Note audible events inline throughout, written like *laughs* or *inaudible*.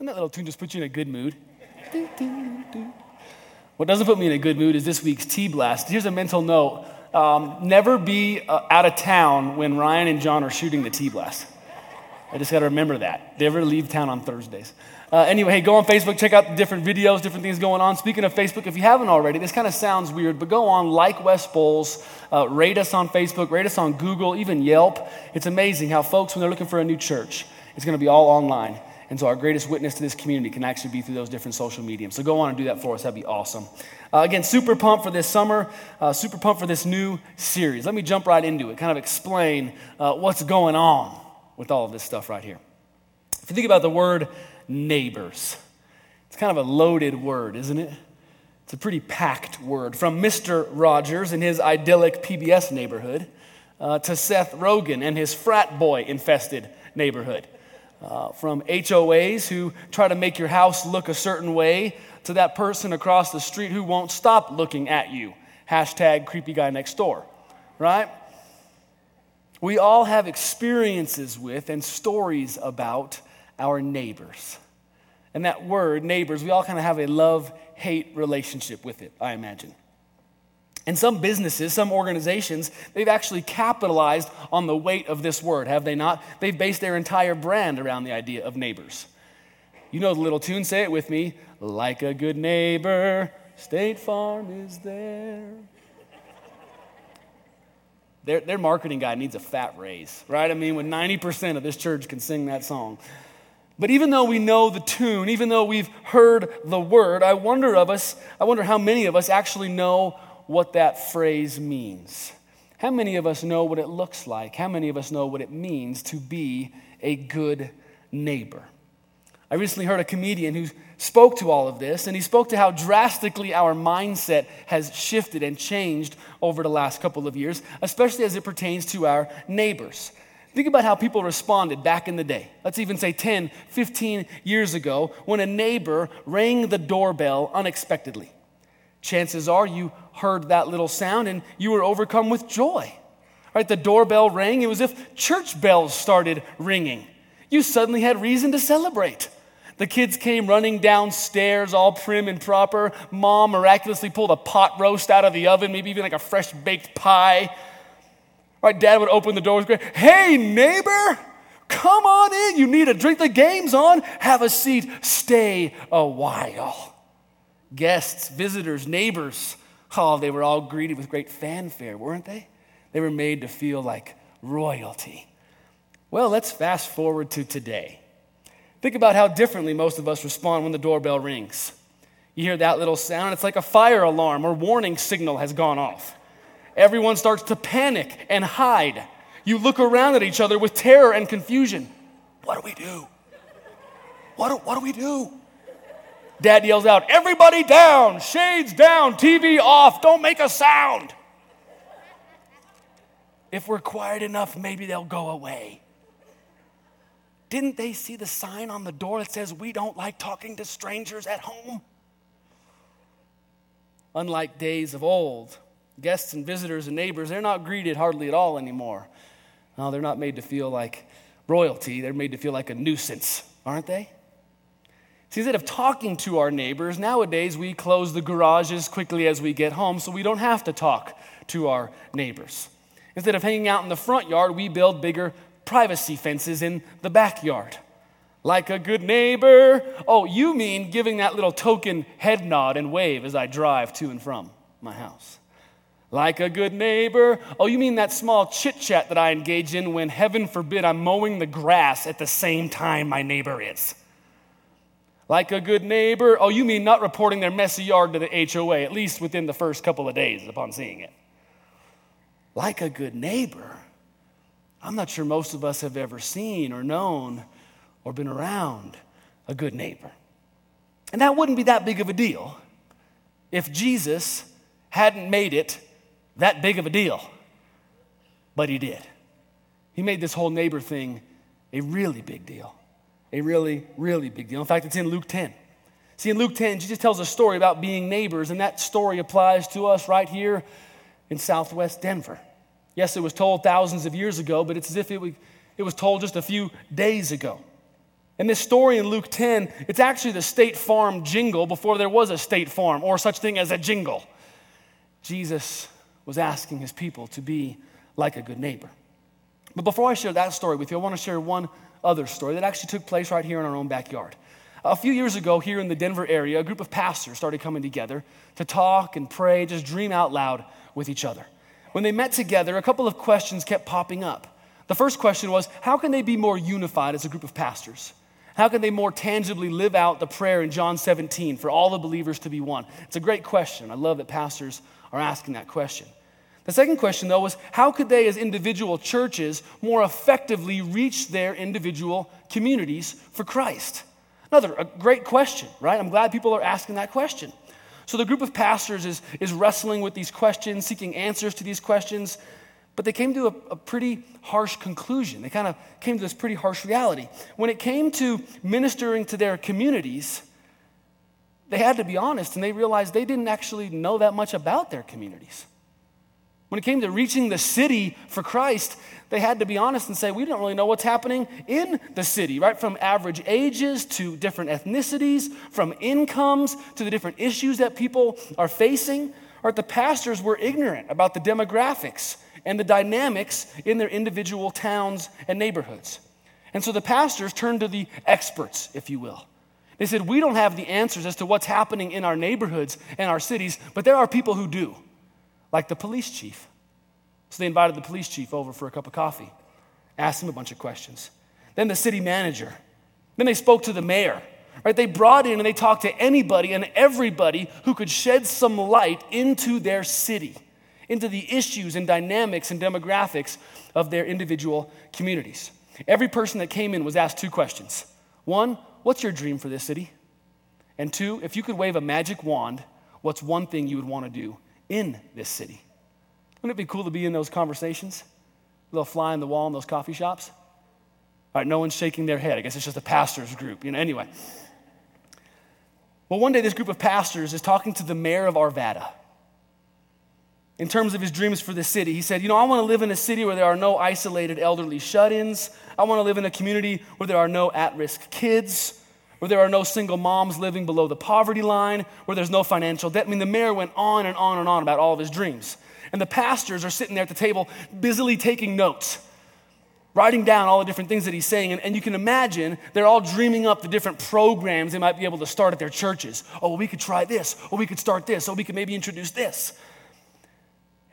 And that little tune just puts you in a good mood. What doesn't put me in a good mood is this week's Tea Blast. Here's a mental note um, never be uh, out of town when Ryan and John are shooting the Tea Blast. I just got to remember that. They never leave town on Thursdays. Uh, anyway, hey, go on Facebook, check out the different videos, different things going on. Speaking of Facebook, if you haven't already, this kind of sounds weird, but go on, like West Bowles, uh, rate us on Facebook, rate us on Google, even Yelp. It's amazing how folks, when they're looking for a new church, it's going to be all online. And so our greatest witness to this community can actually be through those different social mediums. So go on and do that for us. That'd be awesome. Uh, again, super pumped for this summer, uh, super pumped for this new series. Let me jump right into it, kind of explain uh, what's going on with all of this stuff right here. If you think about the word neighbors, it's kind of a loaded word, isn't it? It's a pretty packed word. From Mr. Rogers and his idyllic PBS neighborhood uh, to Seth Rogen and his frat boy infested neighborhood uh, from HOAs who try to make your house look a certain way to that person across the street who won't stop looking at you. Hashtag creepy guy next door, right? We all have experiences with and stories about our neighbors. And that word, neighbors, we all kind of have a love hate relationship with it, I imagine. And some businesses, some organizations, they've actually capitalized on the weight of this word, have they not? They've based their entire brand around the idea of neighbors. You know the little tune, say it with me like a good neighbor, State Farm is there. Their, their marketing guy needs a fat raise, right? I mean, when 90% of this church can sing that song. But even though we know the tune, even though we've heard the word, I wonder of us, I wonder how many of us actually know what that phrase means. How many of us know what it looks like? How many of us know what it means to be a good neighbor? I recently heard a comedian who spoke to all of this, and he spoke to how drastically our mindset has shifted and changed over the last couple of years, especially as it pertains to our neighbors. Think about how people responded back in the day. Let's even say 10, 15 years ago, when a neighbor rang the doorbell unexpectedly. Chances are you heard that little sound and you were overcome with joy. Right? The doorbell rang. It was as if church bells started ringing. You suddenly had reason to celebrate. The kids came running downstairs, all prim and proper. Mom miraculously pulled a pot roast out of the oven, maybe even like a fresh baked pie. Right, dad would open the door. Hey, neighbor, come on in. You need a drink. The game's on. Have a seat. Stay a while. Guests, visitors, neighbors Oh, they were all greeted with great fanfare, weren't they? They were made to feel like royalty. Well, let's fast forward to today. Think about how differently most of us respond when the doorbell rings. You hear that little sound, it's like a fire alarm or warning signal has gone off. Everyone starts to panic and hide. You look around at each other with terror and confusion. What do we do? What do, what do we do? Dad yells out, Everybody down, shades down, TV off, don't make a sound. If we're quiet enough, maybe they'll go away. Didn't they see the sign on the door that says, We don't like talking to strangers at home? Unlike days of old, guests and visitors and neighbors, they're not greeted hardly at all anymore. No, they're not made to feel like royalty, they're made to feel like a nuisance, aren't they? See, instead of talking to our neighbors, nowadays we close the garage as quickly as we get home so we don't have to talk to our neighbors. Instead of hanging out in the front yard, we build bigger privacy fences in the backyard. Like a good neighbor. Oh, you mean giving that little token head nod and wave as I drive to and from my house. Like a good neighbor. Oh, you mean that small chit chat that I engage in when, heaven forbid, I'm mowing the grass at the same time my neighbor is. Like a good neighbor. Oh, you mean not reporting their messy yard to the HOA, at least within the first couple of days upon seeing it. Like a good neighbor. I'm not sure most of us have ever seen or known or been around a good neighbor. And that wouldn't be that big of a deal if Jesus hadn't made it that big of a deal. But he did. He made this whole neighbor thing a really big deal a really, really big deal. In fact, it's in Luke 10. See, in Luke 10, Jesus tells a story about being neighbors, and that story applies to us right here in southwest Denver. Yes, it was told thousands of years ago, but it's as if it was, told just a few days ago. And this story in Luke 10, it's actually the State Farm jingle before there was a State Farm or such thing as a jingle. Jesus was asking his people to be like a good neighbor. But before I share that story with you, I want to share one other story that actually took place right here in our own backyard. A few years ago, here in the Denver area, a group of pastors started coming together to talk and pray, just dream out loud with each other. When they met together, a couple of questions kept popping up. The first question was how can they be more unified as a group of pastors? How can they more tangibly live out the prayer in John 17 for all the believers to be one? It's a great question. I love that pastors are asking that question. The second question, though, was how could they, as individual churches, more effectively reach their individual communities for Christ? Another a great question, right? I'm glad people are asking that question. So the group of pastors is, is wrestling with these questions, seeking answers to these questions, but they came to a, a pretty harsh conclusion. They kind of came to this pretty harsh reality. When it came to ministering to their communities, they had to be honest and they realized they didn't actually know that much about their communities. When it came to reaching the city for Christ, they had to be honest and say, we don't really know what's happening in the city, right? From average ages to different ethnicities, from incomes to the different issues that people are facing. Right? The pastors were ignorant about the demographics and the dynamics in their individual towns and neighborhoods. And so the pastors turned to the experts, if you will. They said, We don't have the answers as to what's happening in our neighborhoods and our cities, but there are people who do like the police chief. So they invited the police chief over for a cup of coffee, asked him a bunch of questions. Then the city manager. Then they spoke to the mayor. Right? They brought in and they talked to anybody and everybody who could shed some light into their city, into the issues and dynamics and demographics of their individual communities. Every person that came in was asked two questions. One, what's your dream for this city? And two, if you could wave a magic wand, what's one thing you would want to do in this city. Wouldn't it be cool to be in those conversations? Little fly on the wall in those coffee shops? All right, no one's shaking their head. I guess it's just a pastor's group. You know, anyway. Well, one day this group of pastors is talking to the mayor of Arvada. In terms of his dreams for the city, he said, You know, I want to live in a city where there are no isolated elderly shut ins. I want to live in a community where there are no at risk kids where there are no single moms living below the poverty line, where there's no financial debt. I mean, the mayor went on and on and on about all of his dreams. And the pastors are sitting there at the table, busily taking notes, writing down all the different things that he's saying. And, and you can imagine they're all dreaming up the different programs they might be able to start at their churches. Oh, well, we could try this. Or we could start this. Or we could maybe introduce this.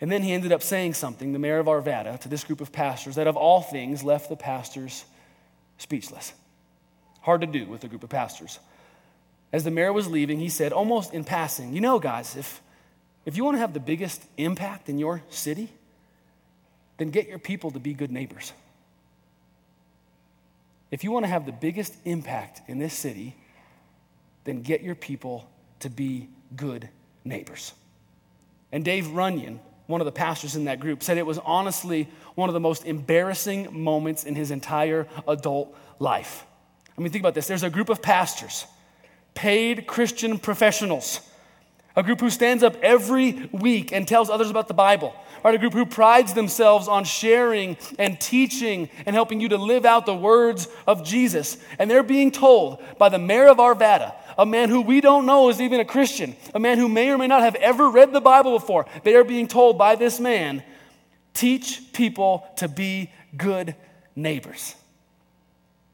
And then he ended up saying something, the mayor of Arvada, to this group of pastors that of all things left the pastors speechless. Hard to do with a group of pastors. As the mayor was leaving, he said, almost in passing, You know, guys, if, if you want to have the biggest impact in your city, then get your people to be good neighbors. If you want to have the biggest impact in this city, then get your people to be good neighbors. And Dave Runyon, one of the pastors in that group, said it was honestly one of the most embarrassing moments in his entire adult life. I mean, think about this there's a group of pastors, paid Christian professionals, a group who stands up every week and tells others about the Bible. Right, a group who prides themselves on sharing and teaching and helping you to live out the words of Jesus. And they're being told by the mayor of Arvada, a man who we don't know is even a Christian, a man who may or may not have ever read the Bible before. They are being told by this man, teach people to be good neighbors.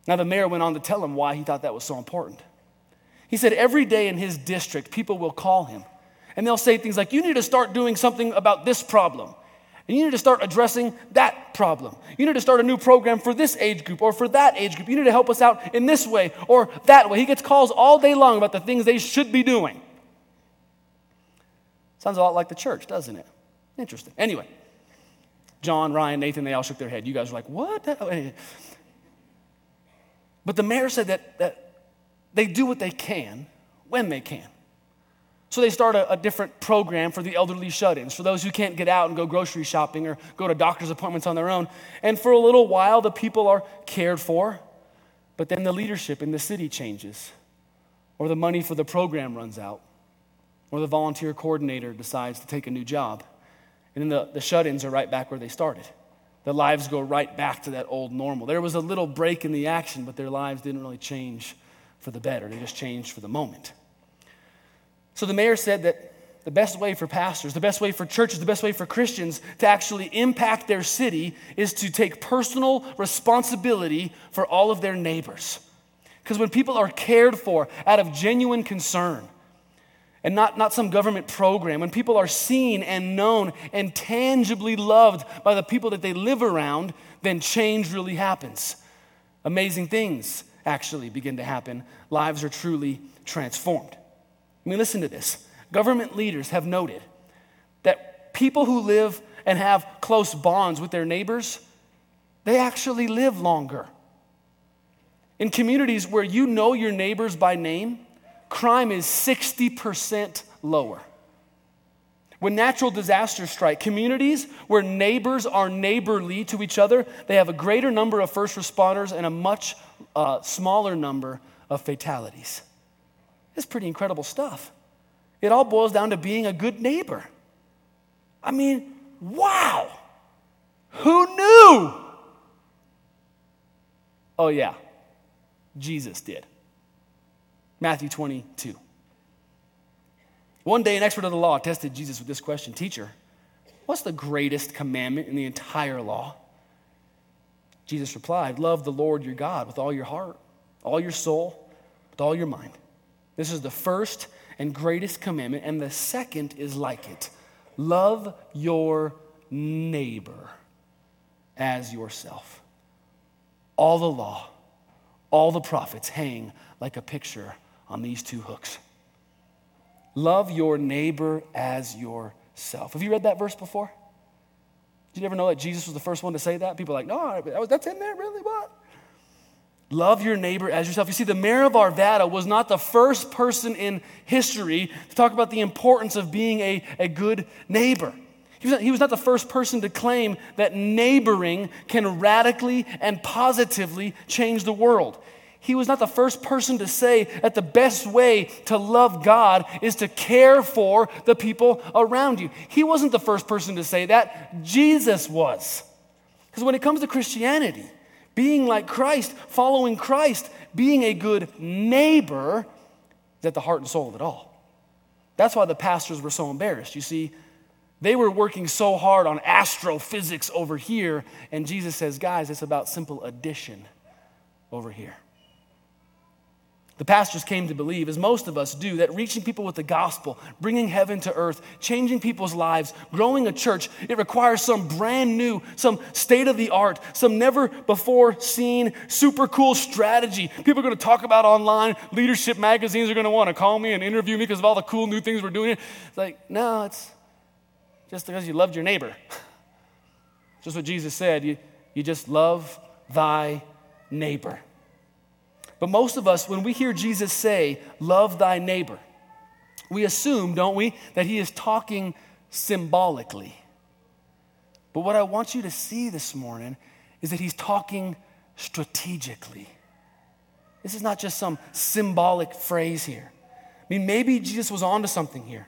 Now, the mayor went on to tell him why he thought that was so important. He said, Every day in his district, people will call him and they'll say things like, You need to start doing something about this problem. And you need to start addressing that problem. You need to start a new program for this age group or for that age group. You need to help us out in this way or that way. He gets calls all day long about the things they should be doing. Sounds a lot like the church, doesn't it? Interesting. Anyway, John, Ryan, Nathan, they all shook their head. You guys are like, What? *laughs* But the mayor said that, that they do what they can when they can. So they start a, a different program for the elderly shut ins, for those who can't get out and go grocery shopping or go to doctor's appointments on their own. And for a little while, the people are cared for, but then the leadership in the city changes, or the money for the program runs out, or the volunteer coordinator decides to take a new job. And then the, the shut ins are right back where they started. Their lives go right back to that old normal. There was a little break in the action, but their lives didn't really change for the better. They just changed for the moment. So the mayor said that the best way for pastors, the best way for churches, the best way for Christians to actually impact their city is to take personal responsibility for all of their neighbors. Because when people are cared for out of genuine concern, and not, not some government program, when people are seen and known and tangibly loved by the people that they live around, then change really happens. Amazing things actually begin to happen. Lives are truly transformed. I mean, listen to this. Government leaders have noted that people who live and have close bonds with their neighbors, they actually live longer. In communities where you know your neighbors by name, crime is 60% lower. When natural disasters strike, communities where neighbors are neighborly to each other, they have a greater number of first responders and a much uh, smaller number of fatalities. It's pretty incredible stuff. It all boils down to being a good neighbor. I mean, wow! Who knew? Oh, yeah, Jesus did. Matthew 22. One day, an expert of the law tested Jesus with this question Teacher, what's the greatest commandment in the entire law? Jesus replied, Love the Lord your God with all your heart, all your soul, with all your mind. This is the first and greatest commandment, and the second is like it love your neighbor as yourself. All the law, all the prophets hang like a picture on these two hooks. Love your neighbor as yourself. Have you read that verse before? Did you ever know that Jesus was the first one to say that? People are like, no, that's in there, really? What? Love your neighbor as yourself. You see, the mayor of Arvada was not the first person in history to talk about the importance of being a, a good neighbor. He was, not, he was not the first person to claim that neighboring can radically and positively change the world. He was not the first person to say that the best way to love God is to care for the people around you. He wasn't the first person to say that, Jesus was. Because when it comes to Christianity, being like Christ, following Christ, being a good neighbor is at the heart and soul of it all. That's why the pastors were so embarrassed. You see, they were working so hard on astrophysics over here, and Jesus says, guys, it's about simple addition over here. The pastors came to believe, as most of us do, that reaching people with the gospel, bringing heaven to earth, changing people's lives, growing a church, it requires some brand new, some state of the art, some never before seen, super cool strategy. People are going to talk about online. Leadership magazines are going to want to call me and interview me because of all the cool new things we're doing. It's like, no, it's just because you loved your neighbor. *laughs* Just what Jesus said. You, you just love thy neighbor. But most of us, when we hear Jesus say, Love thy neighbor, we assume, don't we, that he is talking symbolically. But what I want you to see this morning is that he's talking strategically. This is not just some symbolic phrase here. I mean, maybe Jesus was onto something here.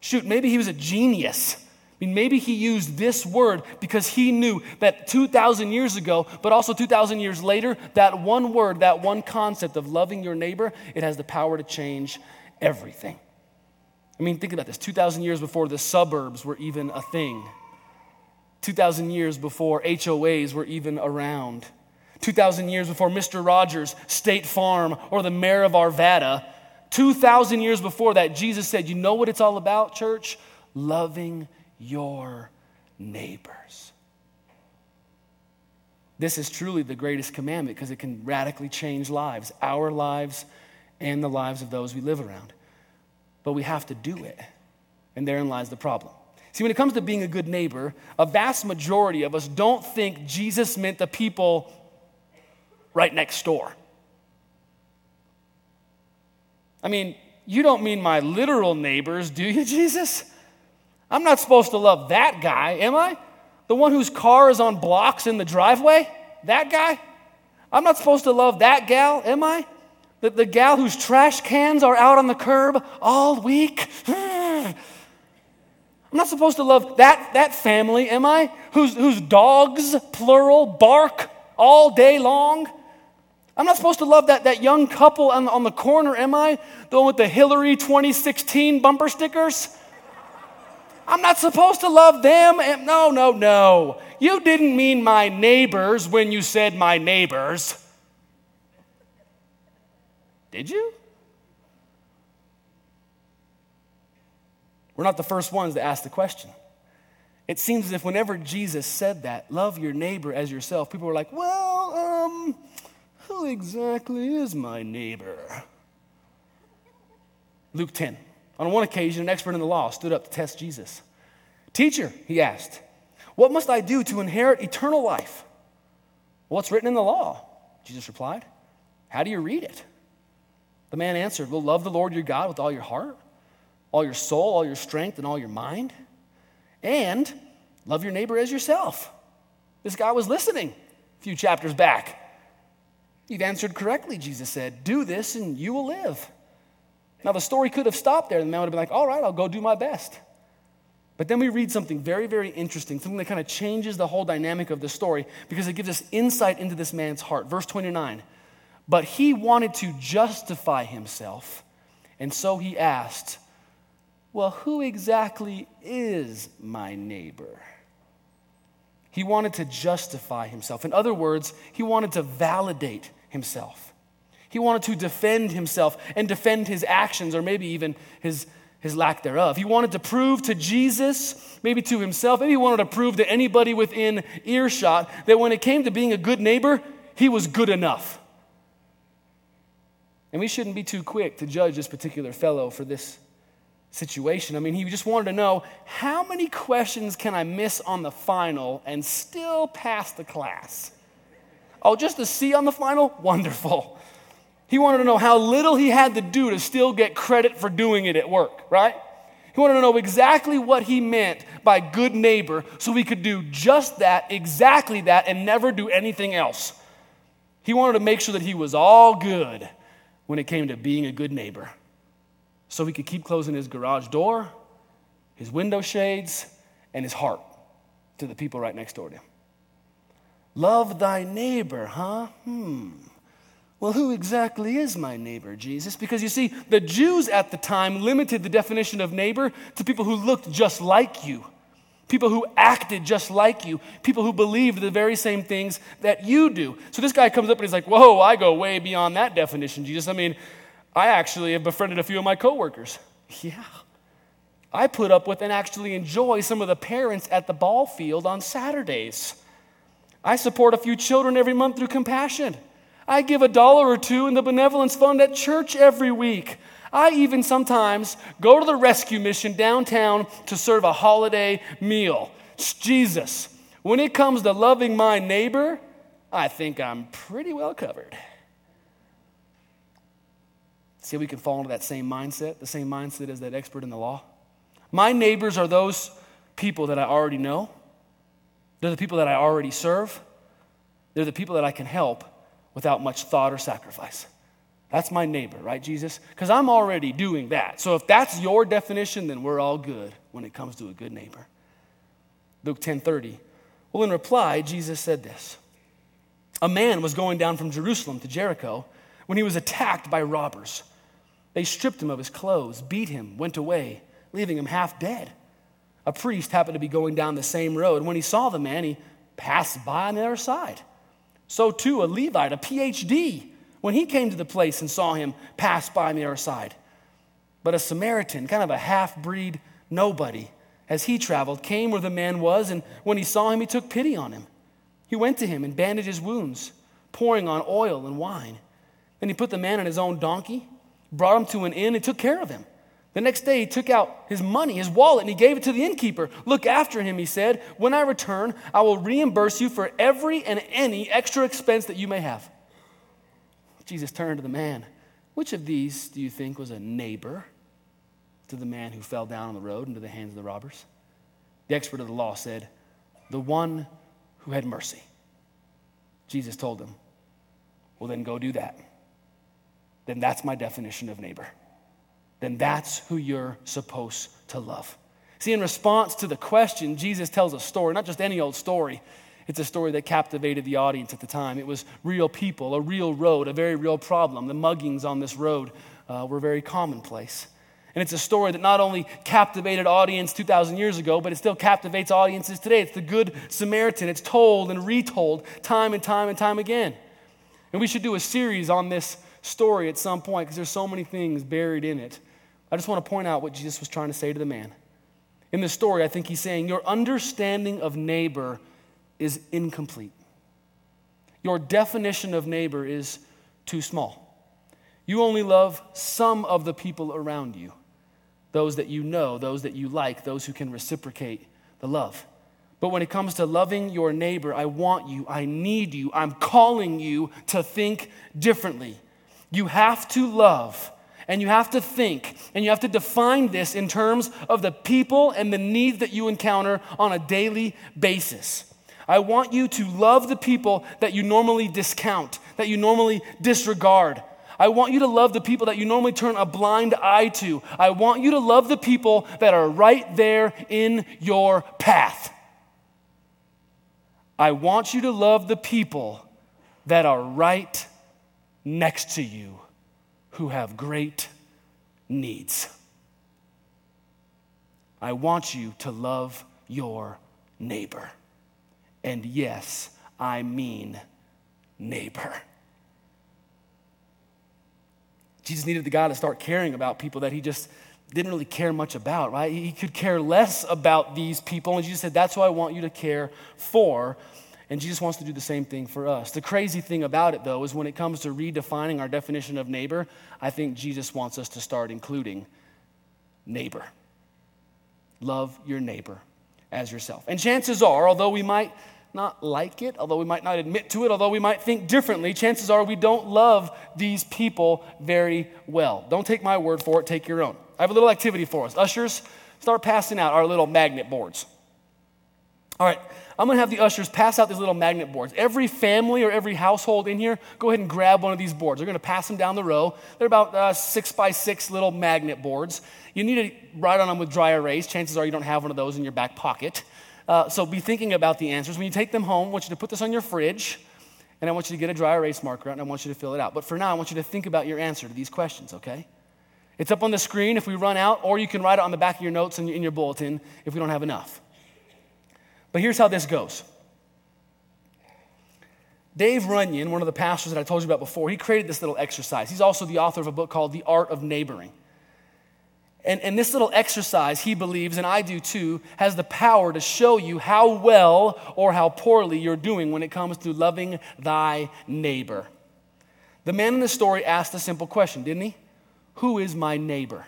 Shoot, maybe he was a genius I mean, maybe he used this word because he knew that 2,000 years ago, but also 2,000 years later, that one word, that one concept of loving your neighbor, it has the power to change everything. I mean, think about this 2,000 years before the suburbs were even a thing, 2,000 years before HOAs were even around, 2,000 years before Mr. Rogers, State Farm, or the mayor of Arvada. 2,000 years before that, Jesus said, You know what it's all about, church? Loving your neighbors. This is truly the greatest commandment because it can radically change lives, our lives and the lives of those we live around. But we have to do it. And therein lies the problem. See, when it comes to being a good neighbor, a vast majority of us don't think Jesus meant the people right next door. I mean, you don't mean my literal neighbors, do you, *laughs* Jesus? I'm not supposed to love that guy, am I? The one whose car is on blocks in the driveway? That guy? I'm not supposed to love that gal, am I? The, the gal whose trash cans are out on the curb all week? I'm I'm not supposed to love that, that family, am I? Whose, whose dogs, plural, bark all day long? I'm not supposed to love that, that young couple on, on the corner, am I? The one with the Hillary 2016 bumper stickers? I'm not supposed to love them. No, no, no. You didn't mean my neighbors when you said my neighbors. Did you? We're not the first ones to ask the question. It seems as if whenever Jesus said that, love your neighbor as yourself, people were like, well, um, who exactly is my neighbor? Luke 10. On one occasion, an expert in the law stood up to test Jesus. Teacher, he asked, what must I do to inherit eternal life? What's written in the law? Jesus replied, How do you read it? The man answered, Well, love the Lord your God with all your heart, all your soul, all your strength, and all your mind, and love your neighbor as yourself. This guy was listening a few chapters back. You've answered correctly, Jesus said. Do this and you will live. Now, the story could have stopped there. The man would have been like, All right, I'll go do my best. But then we read something very, very interesting, something that kind of changes the whole dynamic of the story because it gives us insight into this man's heart. Verse 29 But he wanted to justify himself, and so he asked, Well, who exactly is my neighbor? He wanted to justify himself. In other words, he wanted to validate himself. He wanted to defend himself and defend his actions or maybe even his his lack thereof. He wanted to prove to Jesus, maybe to himself, maybe he wanted to prove to anybody within earshot that when it came to being a good neighbor, he was good enough. And we shouldn't be too quick to judge this particular fellow for this situation. I mean, he just wanted to know how many questions can I miss on the final and still pass the class? Oh, just a C on the final? Wonderful. He wanted to know how little he had to do to still get credit for doing it at work, right? He wanted to know exactly what he meant by good neighbor so he could do just that, exactly that, and never do anything else. He wanted to make sure that he was all good when it came to being a good neighbor so he could keep closing his garage door, his window shades, and his heart to the people right next door to him. Love thy neighbor, huh? Hmm. Well, who exactly is my neighbor, Jesus? Because you see, the Jews at the time limited the definition of neighbor to people who looked just like you, people who acted just like you, people who believed the very same things that you do. So this guy comes up and he's like, Whoa, I go way beyond that definition, Jesus. I mean, I actually have befriended a few of my coworkers. *laughs* Yeah. I put up with and actually enjoy some of the parents at the ball field on Saturdays. I support a few children every month through compassion. I give a dollar or two in the benevolence fund at church every week. I even sometimes go to the rescue mission downtown to serve a holiday meal. It's Jesus. When it comes to loving my neighbor, I think I'm pretty well covered. See, we can fall into that same mindset, the same mindset as that expert in the law. My neighbors are those people that I already know. They're the people that I already serve. They're the people that I can help without much thought or sacrifice. That's my neighbor, right, Jesus? Because I'm already doing that. So if that's your definition, then we're all good when it comes to a good neighbor. Luke 10:30. Well, in reply, Jesus said this. A man was going down from Jerusalem to Jericho when he was attacked by robbers. They stripped him of his clothes, beat him, went away, leaving him half dead. A priest happened to be going down the same road. When he saw the man, he passed by on the other side. So too, a Levite, a PhD, when he came to the place and saw him pass by on the other side. But a Samaritan, kind of a half breed nobody, as he traveled, came where the man was, and when he saw him, he took pity on him. He went to him and bandaged his wounds, pouring on oil and wine. Then he put the man on his own donkey, brought him to an inn, and took care of him. The next day, he took out his money, his wallet, and he gave it to the innkeeper. Look after him, he said. When I return, I will reimburse you for every and any extra expense that you may have. Jesus turned to the man. Which of these do you think was a neighbor to the man who fell down on the road into the hands of the robbers? The expert of the law said, The one who had mercy. Jesus told him, Well, then go do that. Then that's my definition of neighbor then that's who you're supposed to love. See, in response to the question, Jesus tells a story, not just any old story. It's a story that captivated the audience at the time. It was real people, a real road, a very real problem. The muggings on this road uh, were very commonplace. And it's a story that not only captivated audience 2,000 years ago, but it still captivates audiences today. It's the Good Samaritan. It's told and retold time and time and time again. And we should do a series on this story at some point because there's so many things buried in it. I just want to point out what Jesus was trying to say to the man. In this story, I think he's saying, Your understanding of neighbor is incomplete. Your definition of neighbor is too small. You only love some of the people around you those that you know, those that you like, those who can reciprocate the love. But when it comes to loving your neighbor, I want you, I need you, I'm calling you to think differently. You have to love and you have to think and you have to define this in terms of the people and the needs that you encounter on a daily basis. I want you to love the people that you normally discount, that you normally disregard. I want you to love the people that you normally turn a blind eye to. I want you to love the people that are right there in your path. I want you to love the people that are right next to you who have great needs. I want you to love your neighbor. And yes, I mean neighbor. Jesus needed the guy to start caring about people that he just didn't really care much about, right? He could care less about these people. And Jesus said, That's who I want you to care for. And Jesus wants to do the same thing for us. The crazy thing about it, though, is when it comes to redefining our definition of neighbor, I think Jesus wants us to start including neighbor. Love your neighbor as yourself. And chances are, although we might not like it, although we might not admit to it, although we might think differently, chances are we don't love these people very well. Don't take my word for it, take your own. I have a little activity for us. Ushers, start passing out our little magnet boards. All right, I'm gonna have the ushers pass out these little magnet boards. Every family or every household in here, go ahead and grab one of these boards. They're gonna pass them down the row. They're about uh, six by six little magnet boards. You need to write on them with dry erase. Chances are you don't have one of those in your back pocket. Uh, so be thinking about the answers. When you take them home, I want you to put this on your fridge, and I want you to get a dry erase marker out, and I want you to fill it out. But for now, I want you to think about your answer to these questions, okay? It's up on the screen if we run out, or you can write it on the back of your notes and in your bulletin if we don't have enough. But here's how this goes. Dave Runyon, one of the pastors that I told you about before, he created this little exercise. He's also the author of a book called The Art of Neighboring. And, and this little exercise, he believes, and I do too, has the power to show you how well or how poorly you're doing when it comes to loving thy neighbor. The man in the story asked a simple question, didn't he? Who is my neighbor?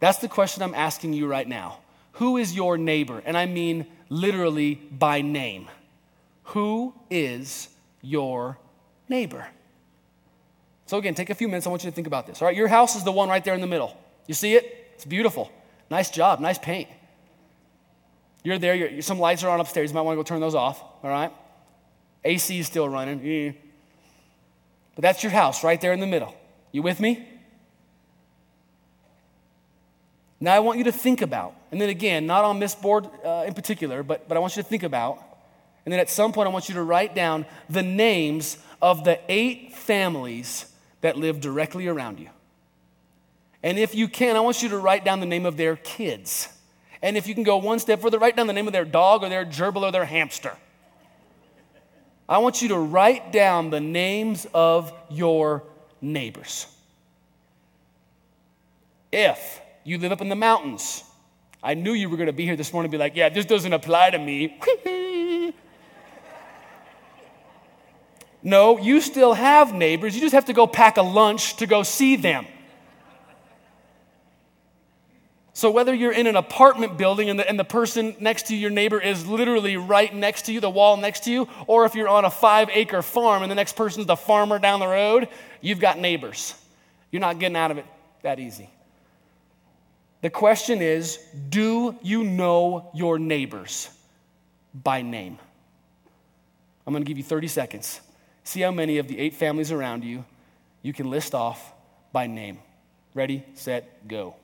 That's the question I'm asking you right now. Who is your neighbor? And I mean literally by name. Who is your neighbor? So, again, take a few minutes. I want you to think about this. All right, your house is the one right there in the middle. You see it? It's beautiful. Nice job, nice paint. You're there, you're, some lights are on upstairs. You might want to go turn those off, all right? AC is still running. Eh. But that's your house right there in the middle. You with me? Now I want you to think about, and then again, not on this board uh, in particular, but, but I want you to think about, and then at some point I want you to write down the names of the eight families that live directly around you. And if you can, I want you to write down the name of their kids. And if you can go one step further, write down the name of their dog or their gerbil or their hamster. I want you to write down the names of your neighbors. If you live up in the mountains, I knew you were going to be here this morning and be like, yeah, this doesn't apply to me. *laughs* no, you still have neighbors. You just have to go pack a lunch to go see them. So, whether you're in an apartment building and the, and the person next to you, your neighbor, is literally right next to you, the wall next to you, or if you're on a five acre farm and the next person's the farmer down the road, you've got neighbors. You're not getting out of it that easy. The question is do you know your neighbors by name? I'm going to give you 30 seconds. See how many of the eight families around you you can list off by name. Ready, set, go.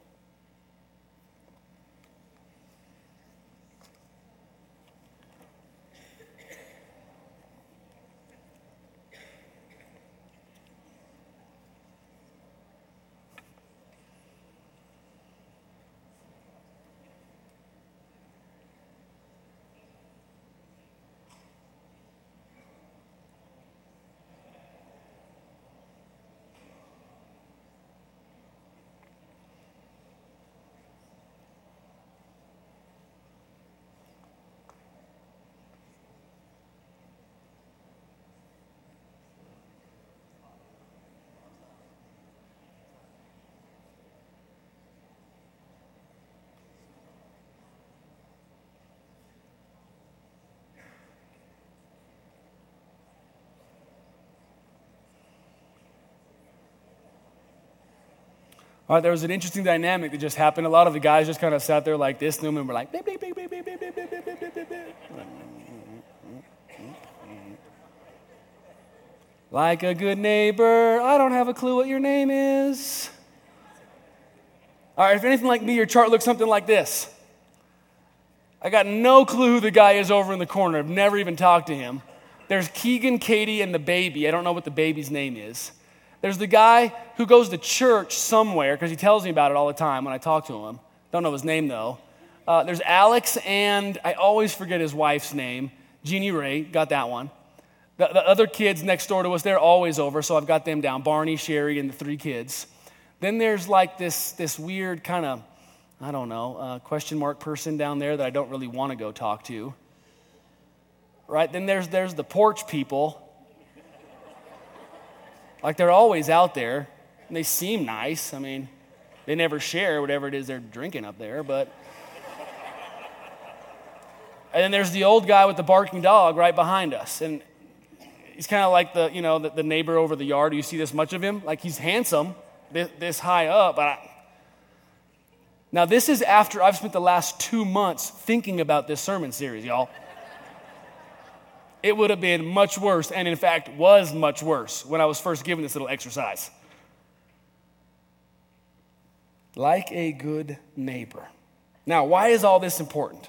All right, there was an interesting dynamic that just happened. A lot of the guys just kind of sat there like this, and were like. Like a good neighbor, I don't have a clue what your name is. All right, if anything like me, your chart looks something like this. I got no clue who the guy is over in the corner. I've never even talked to him. There's Keegan, Katie, and the baby. I don't know what the baby's name is. There's the guy who goes to church somewhere because he tells me about it all the time when I talk to him. Don't know his name though. Uh, there's Alex, and I always forget his wife's name. Jeannie Ray, got that one. The, the other kids next door to us, they're always over, so I've got them down Barney, Sherry, and the three kids. Then there's like this, this weird kind of, I don't know, uh, question mark person down there that I don't really want to go talk to. Right? Then there's, there's the porch people like they're always out there, and they seem nice. I mean, they never share whatever it is they're drinking up there, but. And then there's the old guy with the barking dog right behind us. And he's kind of like the, you know, the, the, neighbor over the yard. Do you see this much of him? Like he's handsome, this, this high up. But I... Now, this is after I've spent the last two months thinking about this sermon series, y'all it would have been much worse, and in fact, was much worse when I was first given this little exercise. Like a good neighbor. Now, why is all this important?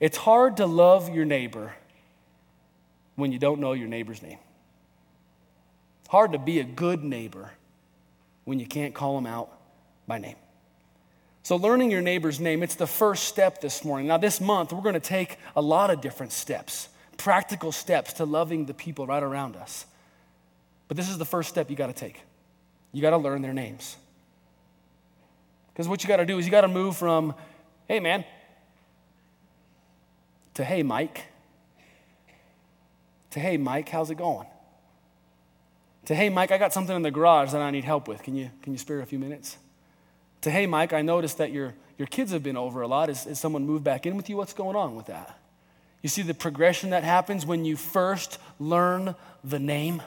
It's hard to love your neighbor when you don't know your neighbor's name. It's hard to be a good neighbor when you can't call them out by name. So, learning your neighbor's name, it's the first step this morning. Now, this month, we're going to take a lot of different steps practical steps to loving the people right around us. But this is the first step you got to take. You got to learn their names. Because what you got to do is you got to move from, hey, man, to, hey, Mike, to, hey, Mike, how's it going? To, hey, Mike, I got something in the garage that I need help with. Can you, can you spare a few minutes? To, hey, Mike, I noticed that your, your kids have been over a lot. Is, is someone moved back in with you? What's going on with that? You see the progression that happens when you first learn the name?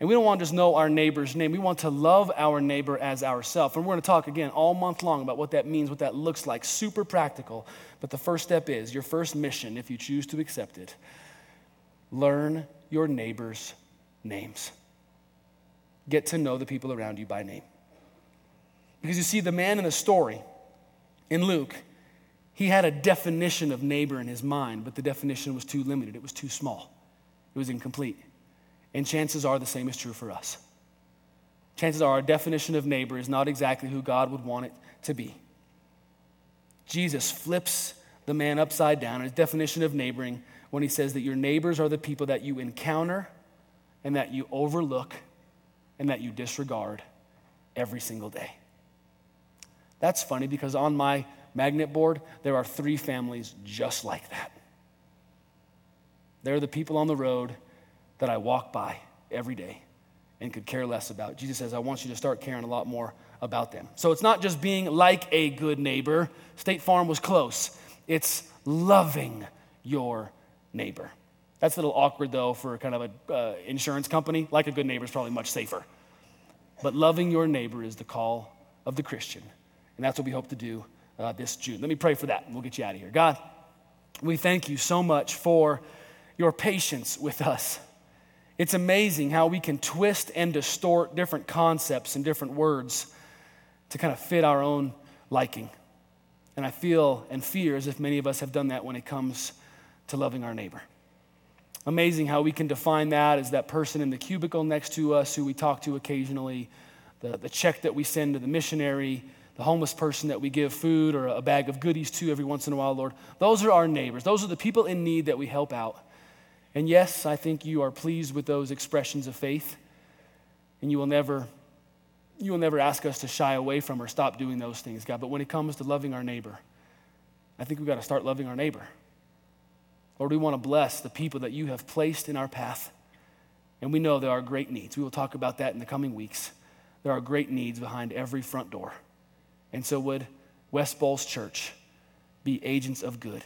And we don't want to just know our neighbor's name. We want to love our neighbor as ourselves. And we're going to talk again all month long about what that means, what that looks like. Super practical. But the first step is your first mission, if you choose to accept it, learn your neighbor's names. Get to know the people around you by name. Because you see, the man in the story in Luke, he had a definition of neighbor in his mind, but the definition was too limited. It was too small. It was incomplete. And chances are the same is true for us. Chances are our definition of neighbor is not exactly who God would want it to be. Jesus flips the man upside down in his definition of neighboring when he says that your neighbors are the people that you encounter and that you overlook and that you disregard every single day. That's funny because on my magnet board, there are three families just like that. They're the people on the road that I walk by every day and could care less about. Jesus says, I want you to start caring a lot more about them. So it's not just being like a good neighbor. State Farm was close. It's loving your neighbor. That's a little awkward, though, for kind of an uh, insurance company. Like a good neighbor is probably much safer. But loving your neighbor is the call of the Christian. And that's what we hope to do uh, this June. Let me pray for that, and we'll get you out of here. God, we thank you so much for your patience with us. It's amazing how we can twist and distort different concepts and different words to kind of fit our own liking. And I feel and fear as if many of us have done that when it comes to loving our neighbor. Amazing how we can define that as that person in the cubicle next to us who we talk to occasionally, the, the check that we send to the missionary, the homeless person that we give food or a bag of goodies to every once in a while, Lord. Those are our neighbors. Those are the people in need that we help out. And yes, I think you are pleased with those expressions of faith. And you will never you will never ask us to shy away from or stop doing those things, God. But when it comes to loving our neighbor, I think we've got to start loving our neighbor. Lord, we want to bless the people that you have placed in our path. And we know there are great needs. We will talk about that in the coming weeks. There are great needs behind every front door. And so, would West Bowles Church be agents of good,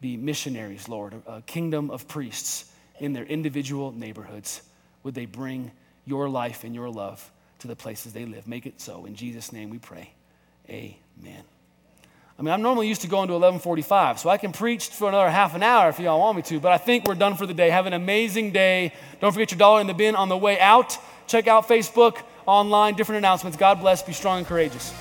be missionaries, Lord, a kingdom of priests in their individual neighborhoods? Would they bring your life and your love to the places they live. Make it so. In Jesus' name we pray. Amen. I mean, I'm normally used to going to 11:45, so I can preach for another half an hour if y'all want me to. But I think we're done for the day. Have an amazing day. Don't forget your dollar in the bin on the way out. Check out Facebook, online, different announcements. God bless. Be strong and courageous.